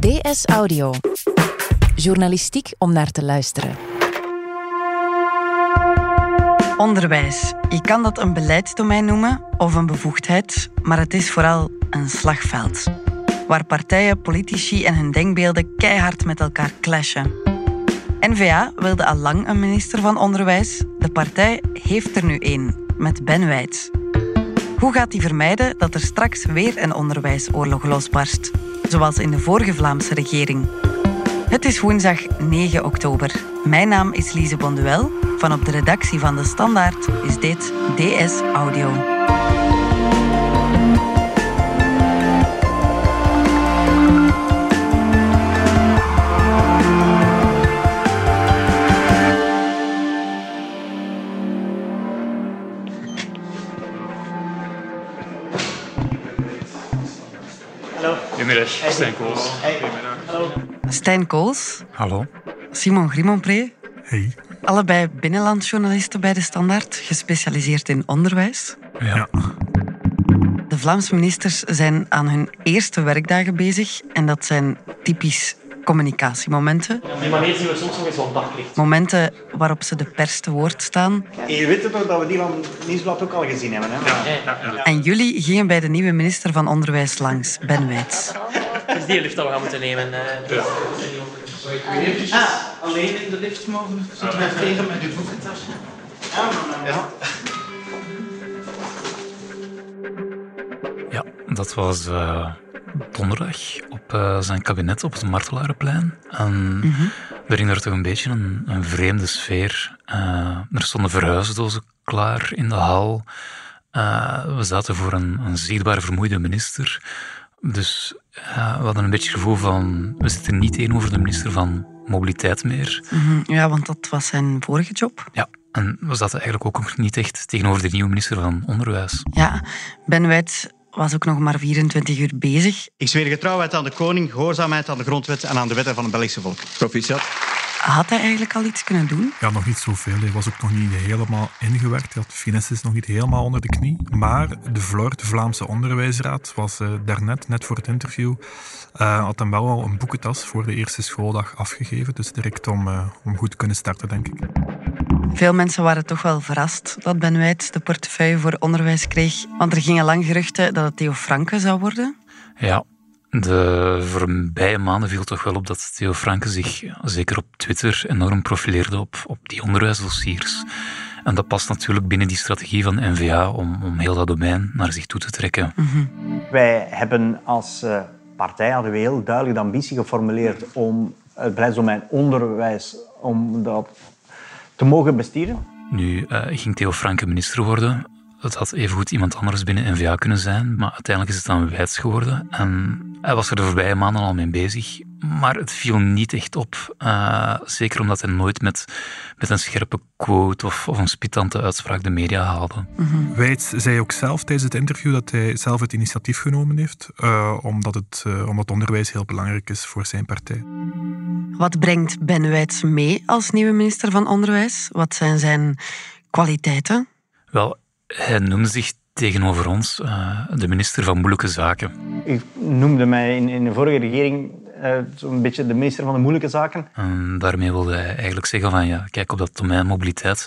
DS Audio. Journalistiek om naar te luisteren. Onderwijs. Je kan dat een beleidsdomein noemen of een bevoegdheid, maar het is vooral een slagveld. Waar partijen, politici en hun denkbeelden keihard met elkaar clashen. N-VA wilde al lang een minister van Onderwijs. De partij heeft er nu één, met Ben Wijts. Hoe gaat hij vermijden dat er straks weer een onderwijsoorlog losbarst? Zoals in de vorige Vlaamse regering. Het is woensdag 9 oktober. Mijn naam is Lise Bonduel. Van op de redactie van De Standaard is dit DS Audio. Stijn Kools. Stijn Kools, Hallo. Simon Grimonpré, Hey. allebei binnenlandjournalisten bij De Standaard, gespecialiseerd in onderwijs. Ja. De Vlaamse ministers zijn aan hun eerste werkdagen bezig en dat zijn typisch communicatiemomenten. Die manier zien we soms nog eens op daglicht. Momenten waarop ze de pers te woord staan. Je weet toch dat we die van Nieuwsblad ook al gezien hebben. Hè? En jullie gingen bij de nieuwe minister van Onderwijs langs, Ben Wijts. Is die lift dat we gaan moeten nemen. eh. Ah, alleen in de lift mogen zitten wij tegen met uw boekentas. Ja. ja, dat was eh, donderdag op eh, zijn kabinet op het Martelarenplein. En er hing er toch een beetje een, een vreemde sfeer. Eh, er stonden verhuisdozen klaar in de hal. Eh, we zaten voor een, een zichtbaar vermoeide minister. Dus eh, we hadden een beetje het gevoel van... We zitten niet tegenover de minister van Mobiliteit meer. Mhm, Ja, want dat was zijn vorige job. Ja, en we zaten eigenlijk ook niet echt tegenover de nieuwe minister van Onderwijs. Ja, Ben Wijts was ook nog maar 24 uur bezig. Ik zweer getrouwheid aan de koning, gehoorzaamheid aan de grondwet en aan de wetten van het Belgische volk. Proficiat. Had hij eigenlijk al iets kunnen doen? Ja, nog niet zoveel. Hij was ook nog niet helemaal ingewerkt. Hij had finesses nog niet helemaal onder de knie. Maar de VLOR, de Vlaamse Onderwijsraad, was eh, daarnet, net voor het interview, eh, had hem wel al een boekentas voor de eerste schooldag afgegeven. Dus direct om, eh, om goed te kunnen starten, denk ik. Veel mensen waren toch wel verrast dat Ben Wijts de portefeuille voor onderwijs kreeg. Want er gingen lang geruchten dat het Theo Franke zou worden. Ja, de voorbije maanden viel toch wel op dat Theo Franke zich, zeker op Twitter, enorm profileerde op, op die onderwijsdossiers. En dat past natuurlijk binnen die strategie van NVA om, om heel dat domein naar zich toe te trekken. Wij hebben als eh, partij hadden we heel duidelijk de ambitie geformuleerd om het beleidsdomein onderwijs om dat te mogen bestieren. Nu eh, ging Theo Franke minister worden. Het had evengoed iemand anders binnen NVA kunnen zijn, maar uiteindelijk is het dan Wijts geworden. En hij was er de voorbije maanden al mee bezig, maar het viel niet echt op. Eh, zeker omdat hij nooit met, met een scherpe quote of, of een spitante uitspraak de media haalde. Wijts zei ook zelf tijdens het interview dat hij zelf het initiatief genomen heeft, eh, omdat, het, eh, omdat onderwijs heel belangrijk is voor zijn partij. Wat brengt Ben Wijts mee als nieuwe minister van Onderwijs? Wat zijn zijn kwaliteiten? Wel, hij noemde zich tegenover ons eh, de minister van moeilijke zaken. Ik noemde mij in, in de vorige regering eh, zo'n beetje de minister van de moeilijke zaken. En daarmee wilde hij eigenlijk zeggen van ja, kijk op dat domein mobiliteit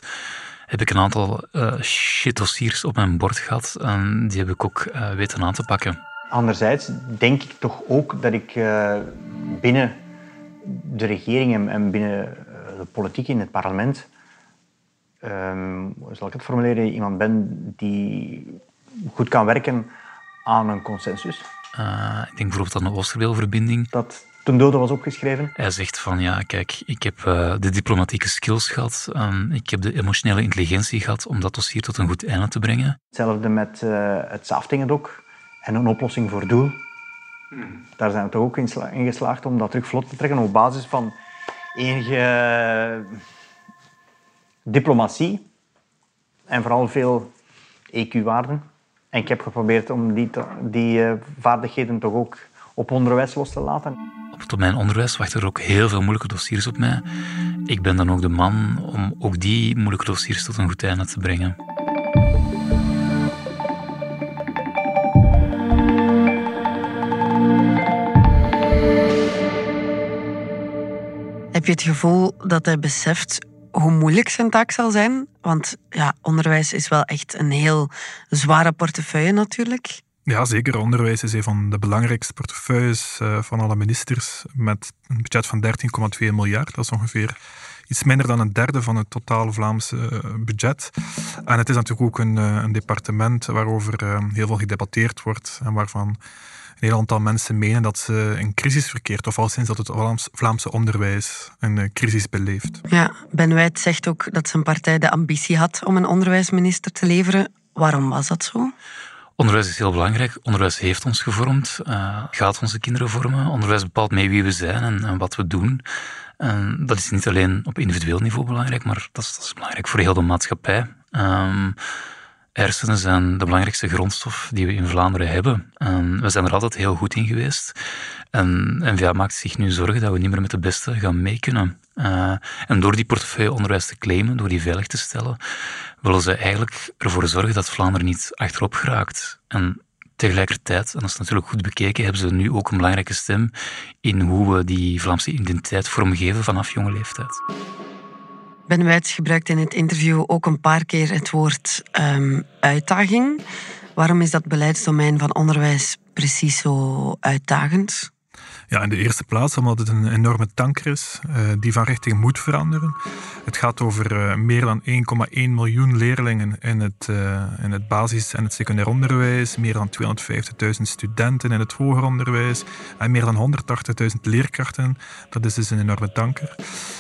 heb ik een aantal eh shit dossiers op mijn bord gehad en die heb ik ook weten aan te pakken. Anderzijds denk ik toch ook dat ik binnen de regering en, en binnen de politiek in het parlement, ehm, hoe zal ik het formuleren, iemand ben die goed kan werken aan een consensus. Eh, ik denk bijvoorbeeld aan de Oosterweelverbinding. Dat ten dode was opgeschreven. Hij zegt van ja, kijk, ik heb eh, de diplomatieke skills gehad, en ik heb de emotionele intelligentie gehad om dat dossier tot een goed einde te brengen. Hetzelfde met eh, het Zaftingendok en een oplossing voor doel. Daar zijn we toch ook in sla- in geslaagd om dat terug vlot te trekken op basis van enige diplomatie en vooral veel EQ-waarden. En ik heb geprobeerd om die, te- die eh, vaardigheden toch ook op onderwijs los te laten. Op het domein onderwijs wachten er ook heel veel moeilijke dossiers op mij. Ik ben dan ook de man om ook die moeilijke dossiers tot een goed einde te brengen. Heb je het gevoel dat hij beseft hoe moeilijk zijn taak zal zijn? Want ja, onderwijs is wel echt een heel zware portefeuille natuurlijk. Ja, zeker. Onderwijs is een van de belangrijkste portefeuilles eh, van alle ministers met een budget van 13,2 miljard. Dat is ongeveer iets minder dan een derde van het totale Vlaamse eh, budget. En het is natuurlijk ook een, eh, een departement waarover heel veel gedebatteerd wordt en waarvan een heel aantal mensen menen dat ze een crisis verkeert, of al sinds dat het Vlaamse onderwijs een crisis beleeft. Ja, Ben Wijt zegt ook dat zijn partij de ambitie had om een onderwijsminister te leveren. Waarom was dat zo? Onderwijs is heel belangrijk. Onderwijs heeft ons gevormd, uh, gaat onze kinderen vormen. Onderwijs bepaalt mee wie we zijn en, en wat we doen. En dat is niet alleen op individueel niveau belangrijk, maar dat is, dat is belangrijk voor heel de maatschappij. Um, hersenen zijn de belangrijkste grondstof die we in Vlaanderen hebben. En we zijn er altijd heel goed in geweest. En NVA maakt zich nu zorgen dat we niet meer met de beste gaan mee kunnen. Uh, en door die portefeuille onderwijs te claimen, door die veilig te stellen, willen ze eigenlijk ervoor zorgen dat Vlaanderen niet achterop geraakt. En tegelijkertijd, en dat is natuurlijk goed bekeken, hebben ze nu ook een belangrijke stem in hoe we die Vlaamse identiteit vormgeven vanaf jonge leeftijd. Ben Wijts gebruikt in het interview ook een paar keer het woord um, uitdaging. Waarom is dat beleidsdomein van onderwijs precies zo uitdagend? Ja, in de eerste plaats omdat het een enorme tanker is uh, die van richting moet veranderen. Het gaat over uh, meer dan 1,1 miljoen leerlingen in het, uh, in het basis- en het secundair onderwijs, meer dan 250.000 studenten in het hoger onderwijs en meer dan 180.000 leerkrachten. Dat is dus een enorme tanker.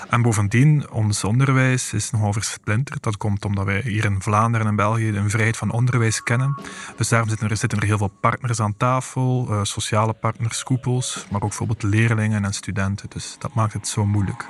En bovendien, ons onderwijs is nogal versplinterd. Dat komt omdat wij hier in Vlaanderen en België een vrijheid van onderwijs kennen. Dus daarom zitten er, zitten er heel veel partners aan tafel, sociale partners, koepels, maar ook bijvoorbeeld leerlingen en studenten. Dus dat maakt het zo moeilijk.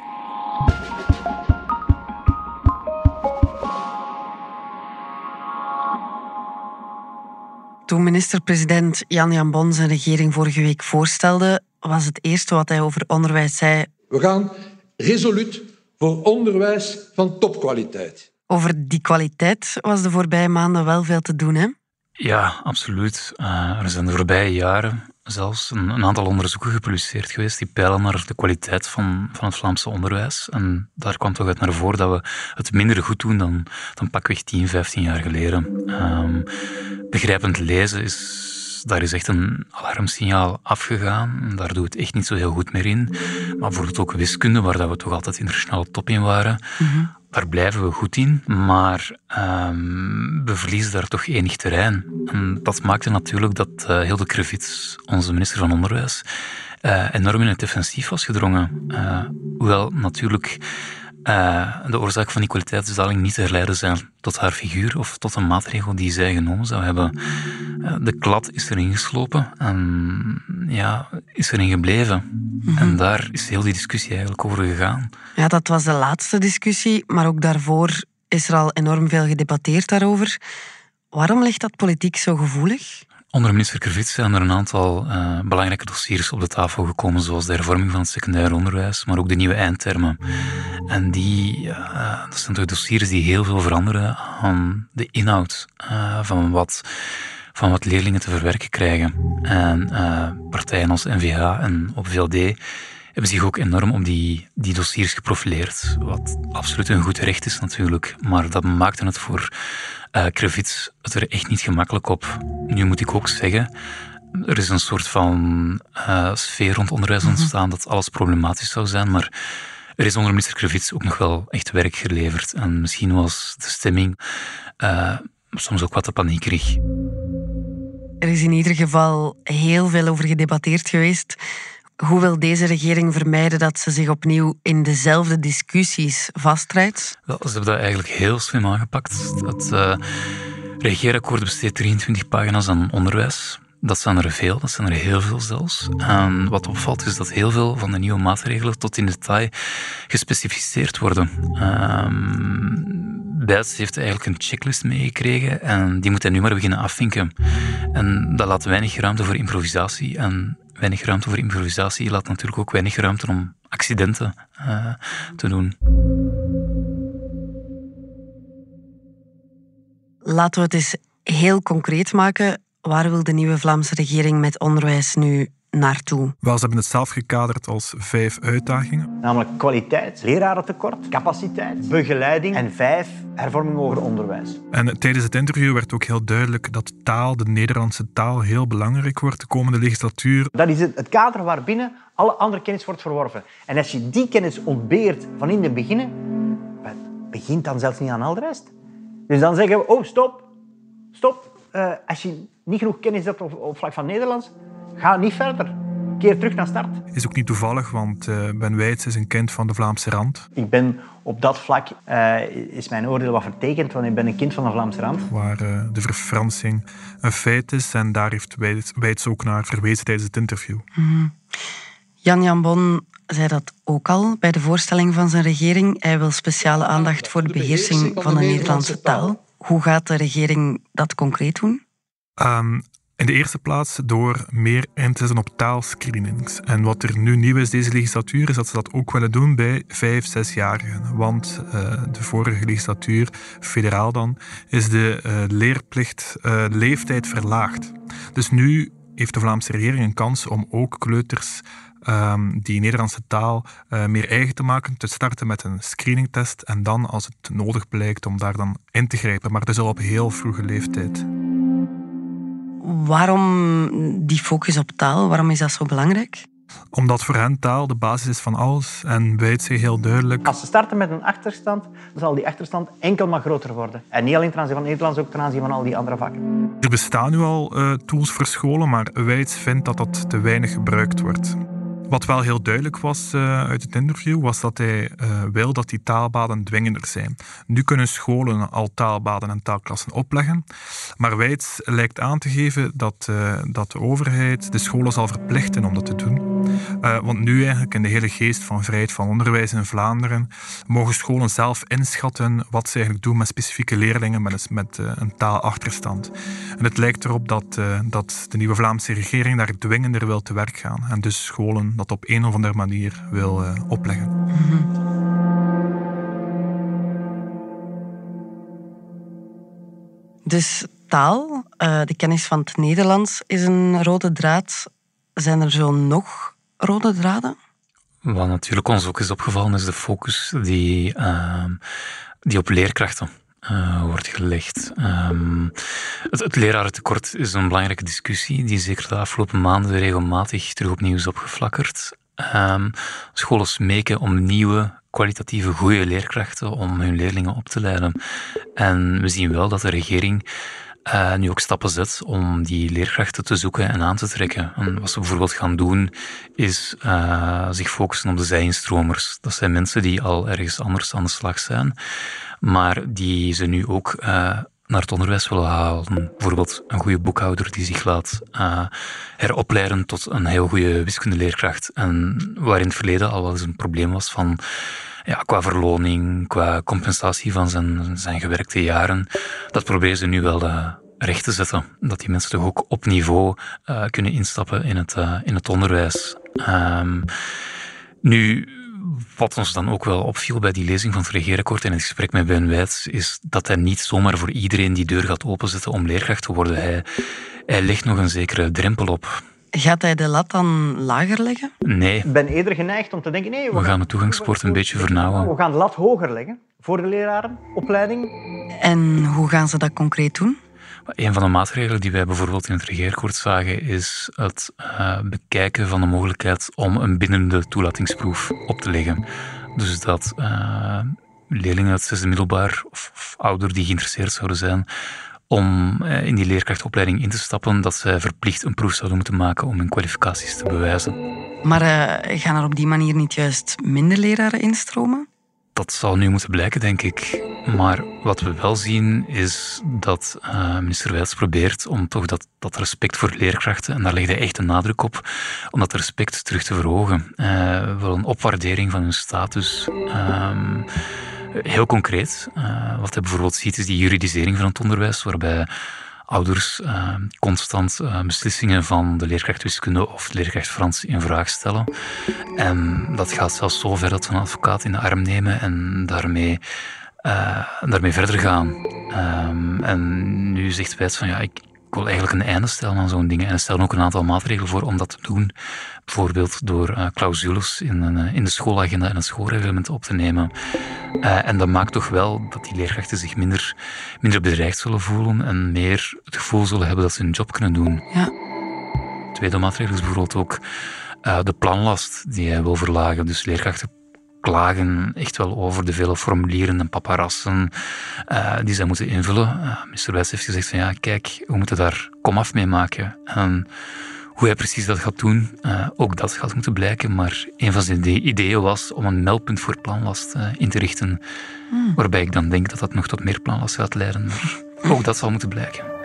Toen minister-president Jan-Jan Bon zijn regering vorige week voorstelde, was het eerste wat hij over onderwijs zei. We gaan resoluut voor onderwijs van topkwaliteit. Over die kwaliteit was de voorbije maanden wel veel te doen, hè? Ja, absoluut. Uh, er zijn de voorbije jaren zelfs een, aantal onderzoeken gepubliceerd geweest die peilen naar de kwaliteit van, van het Vlaamse onderwijs. En daar kwam toch uit naar voren dat we het minder goed doen dan, dan pakweg 10, 15 jaar geleden. Um, begrijpend lezen is daar is echt een alarmsignaal afgegaan. Daar doet het echt niet zo heel goed meer in. Maar bijvoorbeeld ook wiskunde, waar dat we toch altijd internationale top in waren. Mm daar blijven we goed in, maar um, we verliezen daar toch enig terrein. En dat maakte natuurlijk dat uh, Hilde Krevits, onze minister van Onderwijs, uh, enorm in het defensief was gedrongen. Uh, hoewel natuurlijk uh, de oorzaak van die kwaliteitsdaling niet te herleiden zijn tot haar figuur of tot een maatregel die zij genomen zou hebben. Uh, de klad is erin geslopen en ja, is erin gebleven. Mhm. En daar is heel die discussie eigenlijk over gegaan. Ja, dat was de laatste discussie, maar ook daarvoor is er al enorm veel gedebatteerd daarover. Waarom ligt dat politiek zo gevoelig? Onder minister Kervits zijn er een aantal uh, belangrijke dossiers op de tafel gekomen, zoals de hervorming van het secundair onderwijs, maar ook de nieuwe eindtermen. En die, uh, dat zijn toch dossiers die heel veel veranderen aan de inhoud uh, van, wat, van wat leerlingen te verwerken krijgen. En partijen als NVH en op VLD hebben zich ook enorm op die, die dossiers geprofileerd. Wat absoluut een goed recht is natuurlijk, maar dat maakte het voor uh, Krevits het er echt niet gemakkelijk op. Nu moet ik ook zeggen, er is een soort van uh, sfeer rond onderwijs mhm. ontstaan dat alles problematisch zou zijn, maar er is onder minister Krevits ook nog wel echt werk geleverd. En misschien was de stemming uh, soms ook wat te paniekerig. Er is in ieder geval heel veel over gedebatteerd geweest. Hoe wil deze regering vermijden dat ze zich opnieuw in dezelfde discussies vastrijdt? Wel, ze hebben dat eigenlijk heel slim aangepakt. Het uh, regeerakkoord besteedt 23 pagina's aan onderwijs. Dat zijn er veel, dat zijn er heel veel zelfs. En wat opvalt is dat heel veel van de nieuwe maatregelen tot in detail gespecificeerd worden. Um, heeft eigenlijk een checklist meegekregen en die moet hij nu maar beginnen afvinken. En dat laat weinig ruimte voor improvisatie en weinig ruimte voor improvisatie laat natuurlijk ook weinig ruimte om accidenten uh, te doen. Laten we het eens heel concreet maken. Waar wil de nieuwe Vlaamse regering met onderwijs nu naartoe? Wel, ze hebben het zelf gekaderd als vijf uitdagingen. Namelijk kwaliteit, lerarentekort, capaciteit, begeleiding en vijf, hervorming over onderwijs. En tijdens het interview werd ook heel duidelijk dat taal, de Nederlandse taal, heel belangrijk wordt de komende legislatuur. Dat is het, het kader waarbinnen alle andere kennis wordt verworven. En als je die kennis ontbeert van in het begin, begint dan zelfs niet aan al de rest. Dus dan zeggen we, oh, stop, stop. Uh, als je niet genoeg kennis hebt op, op vlak van Nederlands, ga niet verder. Keer terug naar start. Is ook niet toevallig, want uh, Ben Wijts is een kind van de Vlaamse rand. Ik ben op dat vlak, uh, is mijn oordeel wat vertekend, want ik ben een kind van de Vlaamse rand. Waar uh, de verfransing een feit is en daar heeft Wijts ook naar verwezen tijdens het interview. Mm -hmm. Jan Jan Bon zei dat ook al bij de voorstelling van zijn regering. Hij wil speciale aandacht voor de beheersing van de Nederlandse taal. Hoe gaat de regering dat concreet doen? Um, in de eerste plaats door meer in te zetten op taalscreenings. En wat er nu nieuw is deze legislatuur, is dat ze dat ook willen doen bij vijf, zesjarigen. Want uh, de vorige legislatuur, federaal dan, is de uh, leerplicht uh, leeftijd verlaagd. Dus nu heeft de Vlaamse regering een kans om ook kleuters um, die Nederlandse taal meer eigen te maken, te starten met een screeningtest en dan, als het nodig blijkt, om daar dan in te grijpen. Maar dus al op heel vroege leeftijd. Waarom die focus op taal? Waarom is dat zo belangrijk? Omdat voor hen taal de basis is van alles en weet zich heel duidelijk. Als ze starten met een achterstand, dan zal die achterstand enkel maar groter worden. En niet alleen ten aanzien van Nederlands, ook ten aanzien van al die andere vakken. Er bestaan nu al uh, tools voor scholen, maar Wijts vindt dat dat te weinig gebruikt wordt. Wat wel heel duidelijk was uh, uit het interview, was dat hij uh, wil dat die taalbaden dwingender zijn. Nu kunnen scholen al taalbaden en taalklassen opleggen, maar Wijts lijkt aan te geven dat, uh, dat de overheid de scholen zal verplichten om dat te doen. Want nu eigenlijk in de hele geest van vrijheid van onderwijs in Vlaanderen mogen scholen zelf inschatten wat ze eigenlijk doen met specifieke leerlingen met, met een taalachterstand. En het lijkt erop dat, dat de nieuwe Vlaamse regering daar dwingender wil te werk gaan en dus scholen dat op een of andere manier wil uh, opleggen. Dus taal, uh, de kennis van het Nederlands, is een rode draad. Zijn er zo nog rode draden? Wat natuurlijk ons ook is opgevallen, is de focus die, uh, die op leerkrachten uh, wordt gelegd. Um, het, lerarentekort is een belangrijke discussie die zeker de afgelopen maanden regelmatig terug opnieuw is opgeflakkerd. Um, scholen smeken om nieuwe, kwalitatieve, goede leerkrachten om hun leerlingen op te leiden. En we zien wel dat de regering uh, nu ook stappen zet om die leerkrachten te zoeken en aan te trekken. En wat ze bijvoorbeeld gaan doen, is uh, zich focussen op de zijinstromers. Dat zijn mensen die al ergens anders aan de slag zijn, maar die ze nu ook uh, naar het onderwijs willen halen. Bijvoorbeeld een goede boekhouder die zich laat heropleiden tot een heel goede wiskundeleerkracht. En waar in het verleden al wel eens een probleem was van ja, qua verloning, qua compensatie van zijn, zijn gewerkte jaren. Dat proberen ze nu wel uh, recht te zetten. Dat die mensen toch ook op niveau uh, kunnen instappen in het, uh, in het onderwijs. Um, nu, wat ons dan ook wel opviel bij die lezing van het regeerakkoord en het gesprek met Ben Wijts, is dat hij niet zomaar voor iedereen die deur gaat openzetten om leerkracht te worden. Hij, hij legt nog een zekere drempel op. Gaat hij de lat dan lager leggen? Nee. Ik ben eerder geneigd om te denken... Nee, we, we gaan het toegangspoort een beetje vernauwen. We gaan de lat hoger leggen voor de lerarenopleiding. En hoe gaan ze dat concreet doen? Een van de maatregelen die wij bijvoorbeeld in het regeerakkoord zagen, is het uh, bekijken van de mogelijkheid om een bindende toelatingsproef op te leggen. Dus dat uh, leerlingen uit zesde middelbaar of, of ouder die geïnteresseerd zouden zijn om uh, in die leerkrachtopleiding in te stappen, dat zij verplicht een proef zouden moeten maken om hun kwalificaties te bewijzen. Maar gaan er op die manier niet juist minder leraren instromen? Dat zal nu moeten blijken, denk ik. Maar wat we wel zien is dat uh, minister Wijts probeert om toch dat, dat respect voor leerkrachten, en daar legt hij echt een nadruk op, om dat respect terug te verhogen. Uh, wel een opwaardering van hun status. Um, heel concreet, uh, wat hij bijvoorbeeld ziet is die juridisering van het onderwijs, waarbij ouders uh, constant uh, beslissingen van de leerkracht wiskunde of de leerkracht Frans in vraag stellen. En dat gaat zelfs zo ver dat ze een advocaat in de arm nemen en daarmee, daarmee verder gaan. Um, en nu zegt Wijs van ja, ik, ik wil eigenlijk een einde stellen aan zo'n dingen. En stellen ook een aantal maatregelen voor om dat te doen. Bijvoorbeeld door uh, clausules in, een, eh, in de schoolagenda en het schoolreglement op te nemen. Uh, en dat maakt toch wel dat die leerkrachten zich minder, minder bedreigd zullen voelen en meer het gevoel zullen hebben dat ze hun job kunnen doen. Ja. Tweede maatregel is bijvoorbeeld ook de planlast die hij wil verlagen. Dus leerkrachten klagen echt wel over de vele formulieren en paparassen uh, die zij moeten invullen. Uh, Mr. Wijs heeft gezegd van ja, kijk, we moeten daar komaf mee maken. En hoe hij precies dat gaat doen, uh, ook dat gaat moeten blijken. Maar een van zijn ideeën was om een meldpunt voor planlast in te richten. Hmm. Waarbij ik dan denk dat dat nog tot meer planlast gaat leiden. Maar ook dat zal moeten blijken.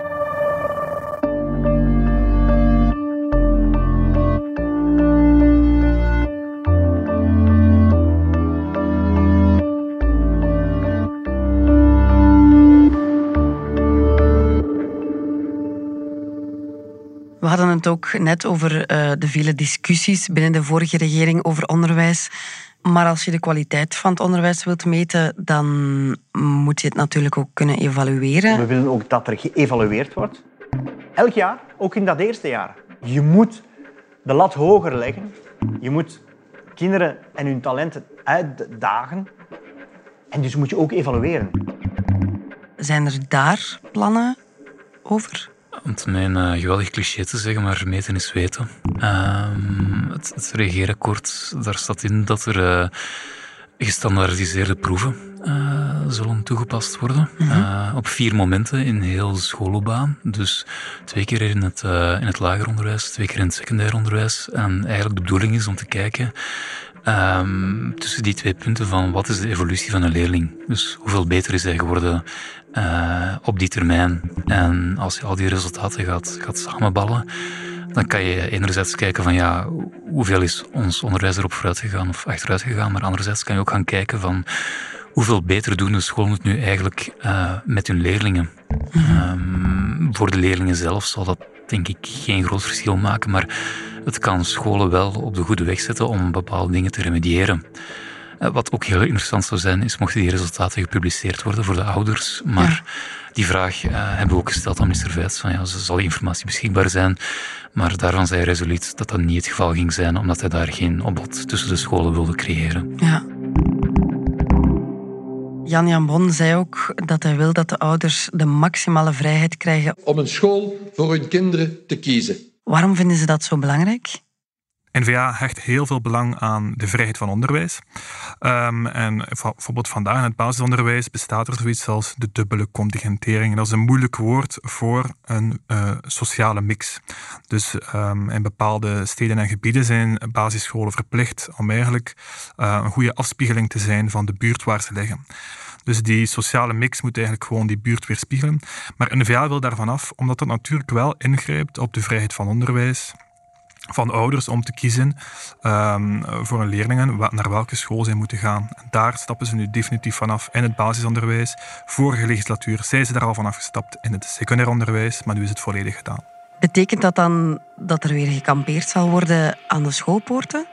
We hadden het ook net over uh, de vele discussies binnen de vorige regering over onderwijs. Maar als je de kwaliteit van het onderwijs wilt meten, dan moet je het natuurlijk ook kunnen evalueren. We willen ook dat er geëvalueerd wordt. Elk jaar, ook in dat eerste jaar. Je moet de lat hoger leggen. Je moet kinderen en hun talenten uitdagen. En dus moet je ook evalueren. Zijn er daar plannen over? Om het mijn uh, geweldig cliché te zeggen, maar meten is weten. Ehm, het, het regeerakkoord, daar staat in dat er uh, gestandaardiseerde proeven uh, zullen toegepast worden. Mhm. op vier momenten in heel de schoolloopbaan. Dus twee keer in het, in het lager onderwijs, twee keer in het secundair onderwijs. En eigenlijk de bedoeling is om te kijken Um, tussen die twee punten van wat is de evolutie van een leerling. Dus hoeveel beter is hij geworden uh, op die termijn. En als je al die resultaten gaat, gaat samenballen, dan kan je enerzijds kijken van ja, hoeveel is ons onderwijs erop vooruit gegaan of achteruit gegaan, maar anderzijds kan je ook gaan kijken van hoeveel beter doen de scholen het nu eigenlijk uh, met hun leerlingen. Um, voor de leerlingen zelf zal dat denk ik geen groot verschil maken, maar het kan scholen wel op de goede weg zetten om bepaalde dingen te remediëren. Eh, wat ook heel interessant zou zijn, is mochten die resultaten gepubliceerd worden voor de ouders. Maar die vraag uh, hebben we ook gesteld aan minister Veits. Van, ja, zal die informatie beschikbaar zijn? Maar daarvan zei hij resoluut dat dat niet het geval ging zijn, omdat hij daar geen opbod tussen de scholen wilde creëren. Ja. Jan Jan Bon zei ook dat hij wil dat de ouders de maximale vrijheid krijgen om een school voor hun kinderen te kiezen. Waarom vinden ze dat zo belangrijk? N-VA hecht heel veel belang aan de vrijheid van onderwijs. Um, en bijvoorbeeld vandaag in het basisonderwijs bestaat er zoiets als de dubbele contingentering. Dat is een moeilijk woord voor een uh, sociale mix. Dus um, in bepaalde steden en gebieden zijn basisscholen verplicht om eigenlijk uh, een goede afspiegeling te zijn van de buurt waar ze liggen. Dus die sociale mix moet eigenlijk gewoon die buurt weerspiegelen. Maar N-VA wil daarvan af, omdat dat natuurlijk wel ingrijpt op de vrijheid van onderwijs van ouders om te kiezen um, voor hun leerlingen naar welke school zij moeten gaan. Daar stappen ze nu definitief vanaf in het basisonderwijs. Vorige legislatuur zijn ze daar al vanaf gestapt in het secundair onderwijs, maar nu is het volledig gedaan. Betekent dat dan dat er weer gekampeerd zal worden aan de schoolpoorten?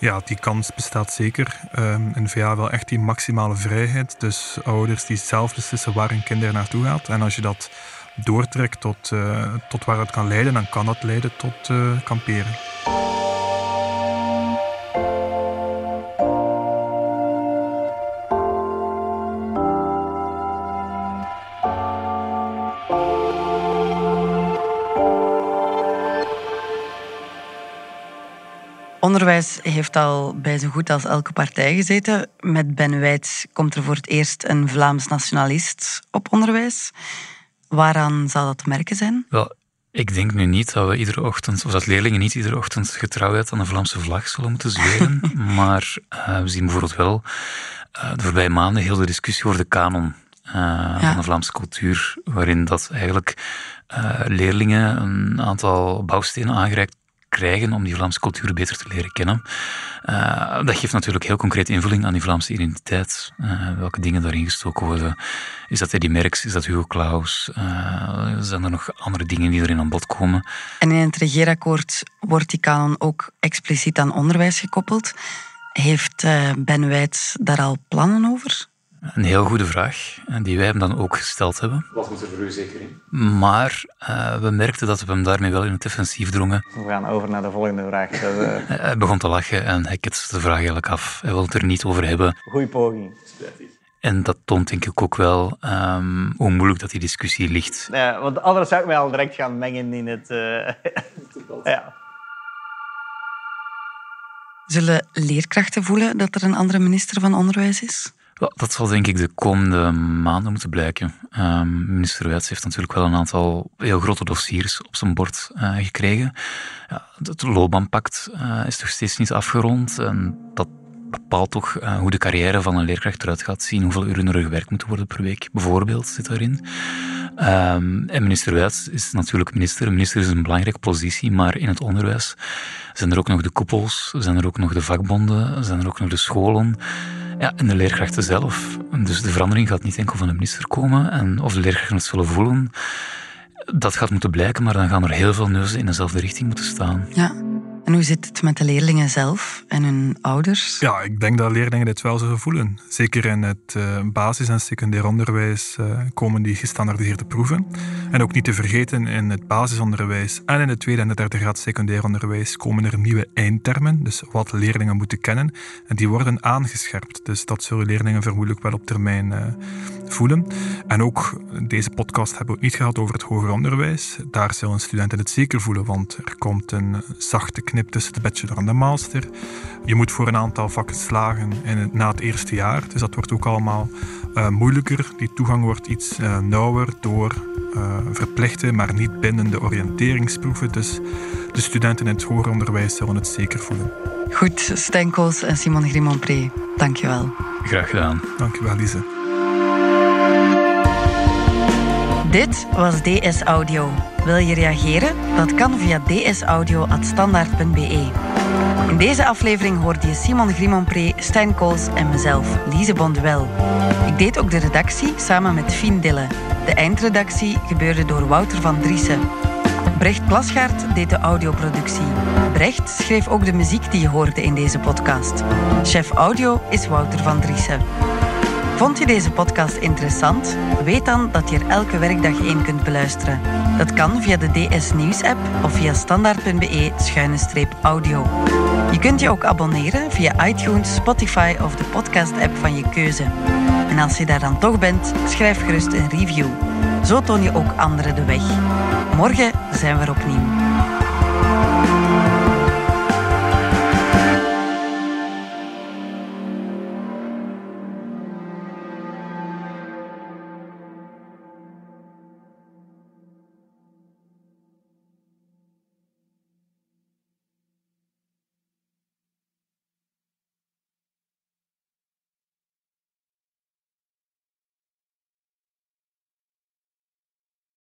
Ja, die kans bestaat zeker. Um, in VA wil echt die maximale vrijheid. Dus ouders die zelf beslissen waar hun kind naartoe gaat. En als je dat doortrekt tot, uh, tot waar het kan leiden, dan kan dat leiden tot uh, kamperen. Onderwijs heeft al bij zo goed als elke partij gezeten. Met Ben Wijts komt er voor het eerst een Vlaams nationalist op onderwijs. Waaraan zal dat te merken zijn? Wel, ik denk nu niet dat we iedere ochtend, of dat leerlingen niet iedere ochtend getrouwheid aan de Vlaamse vlag zullen moeten zweren. maar uh, we zien bijvoorbeeld wel uh, de voorbije maanden heel de discussie over de kanon. Uh, van de Vlaamse cultuur, waarin dat eigenlijk leerlingen een aantal bouwstenen aangereikt krijgen om die Vlaamse cultuur beter te leren kennen. Uh, dat geeft natuurlijk heel concreet invulling aan die Vlaamse identiteit. Uh, welke dingen daarin gestoken worden. Is dat Eddie Merckx? Is dat Hugo Claus? Uh, zijn er nog andere dingen die erin aan bod komen? En in het regeerakkoord wordt die kanon ook expliciet aan onderwijs gekoppeld. Heeft Ben Wijts daar al plannen over? Een heel goede vraag, die wij hem dan ook gesteld hebben. Wat moet er voor u zeker in? Maar uh, we merkten dat we hem daarmee wel in het defensief drongen. We gaan over naar de volgende vraag. Dat, uh... Hij begon te lachen en hij ketste de vraag eigenlijk af. Hij wil het er niet over hebben. Goeie poging. En dat toont denk ik ook wel um, hoe moeilijk dat die discussie ligt. Ja, want anders zou ik mij al direct gaan mengen in het... Uh... ja. Zullen leerkrachten voelen dat er een andere minister van Onderwijs is? Dat zal denk ik de komende maanden moeten blijken. Um, minister Wijts heeft natuurlijk wel een aantal heel grote dossiers op zijn bord uh, gekregen. Ja, het loopbaanpact uh, is toch steeds niet afgerond. En dat bepaalt toch uh, hoe de carrière van een leerkracht eruit gaat zien. Hoeveel uren er gewerkt moeten worden per week, bijvoorbeeld, zit daarin. Um, en minister Wijts is natuurlijk minister. Minister is een belangrijke positie, maar in het onderwijs zijn er ook nog de koepels, zijn er ook nog de vakbonden, zijn er ook nog de scholen. Ja, en de leerkrachten zelf. Dus de verandering gaat niet enkel van de minister komen. En of de leerkrachten het zullen voelen, dat gaat moeten blijken, maar dan gaan er heel veel neuzen in dezelfde richting moeten staan. Ja. En hoe zit het met de leerlingen zelf en hun ouders? Ja, ik denk dat leerlingen dit wel zullen voelen. Zeker in het uh, basis- en secundair onderwijs uh, komen die gestandardiseerde proeven. En ook niet te vergeten, in het basisonderwijs en in het tweede en de derde graad secundair onderwijs komen er nieuwe eindtermen, dus wat leerlingen moeten kennen. En die worden aangescherpt. Dus dat zullen leerlingen vermoedelijk wel op termijn uh, voelen. En ook deze podcast hebben we niet gehad over het hoger onderwijs. Daar zullen studenten het zeker voelen, want er komt een zachte knip tussen de bachelor en de master. Je moet voor een aantal vakken slagen in het, na het eerste jaar. Dus dat wordt ook allemaal uh, moeilijker. Die toegang wordt iets uh, nauwer door uh, verplichte, maar niet bindende oriënteringsproeven. Dus de studenten in het hoger onderwijs zullen het zeker voelen. Goed, Stijn Kools en Simon Grimont-Pré, dankjewel. Graag gedaan. Dankjewel, Lise. Dit was DS Audio. Wil je reageren? Dat kan via dsaudio.standaard.be. In deze aflevering hoorde je Simon Grimonpré, Stijn Kools en mezelf, Lise Bonduel. Ik deed ook de redactie samen met Fien Dille. De eindredactie gebeurde door Wouter van Driessen. Brecht Plasgaard deed de audioproductie. Brecht schreef ook de muziek die je hoorde in deze podcast. Chef audio is Wouter van Driessen. Vond je deze podcast interessant? Weet dan dat je er elke werkdag één kunt beluisteren. Dat kan via de DS Nieuws app of via standaard.be-audio. Je kunt je ook abonneren via iTunes, Spotify of de podcast app van je keuze. En als je daar dan toch bent, schrijf gerust een review. Zo toon je ook anderen de weg. Morgen zijn we er opnieuw.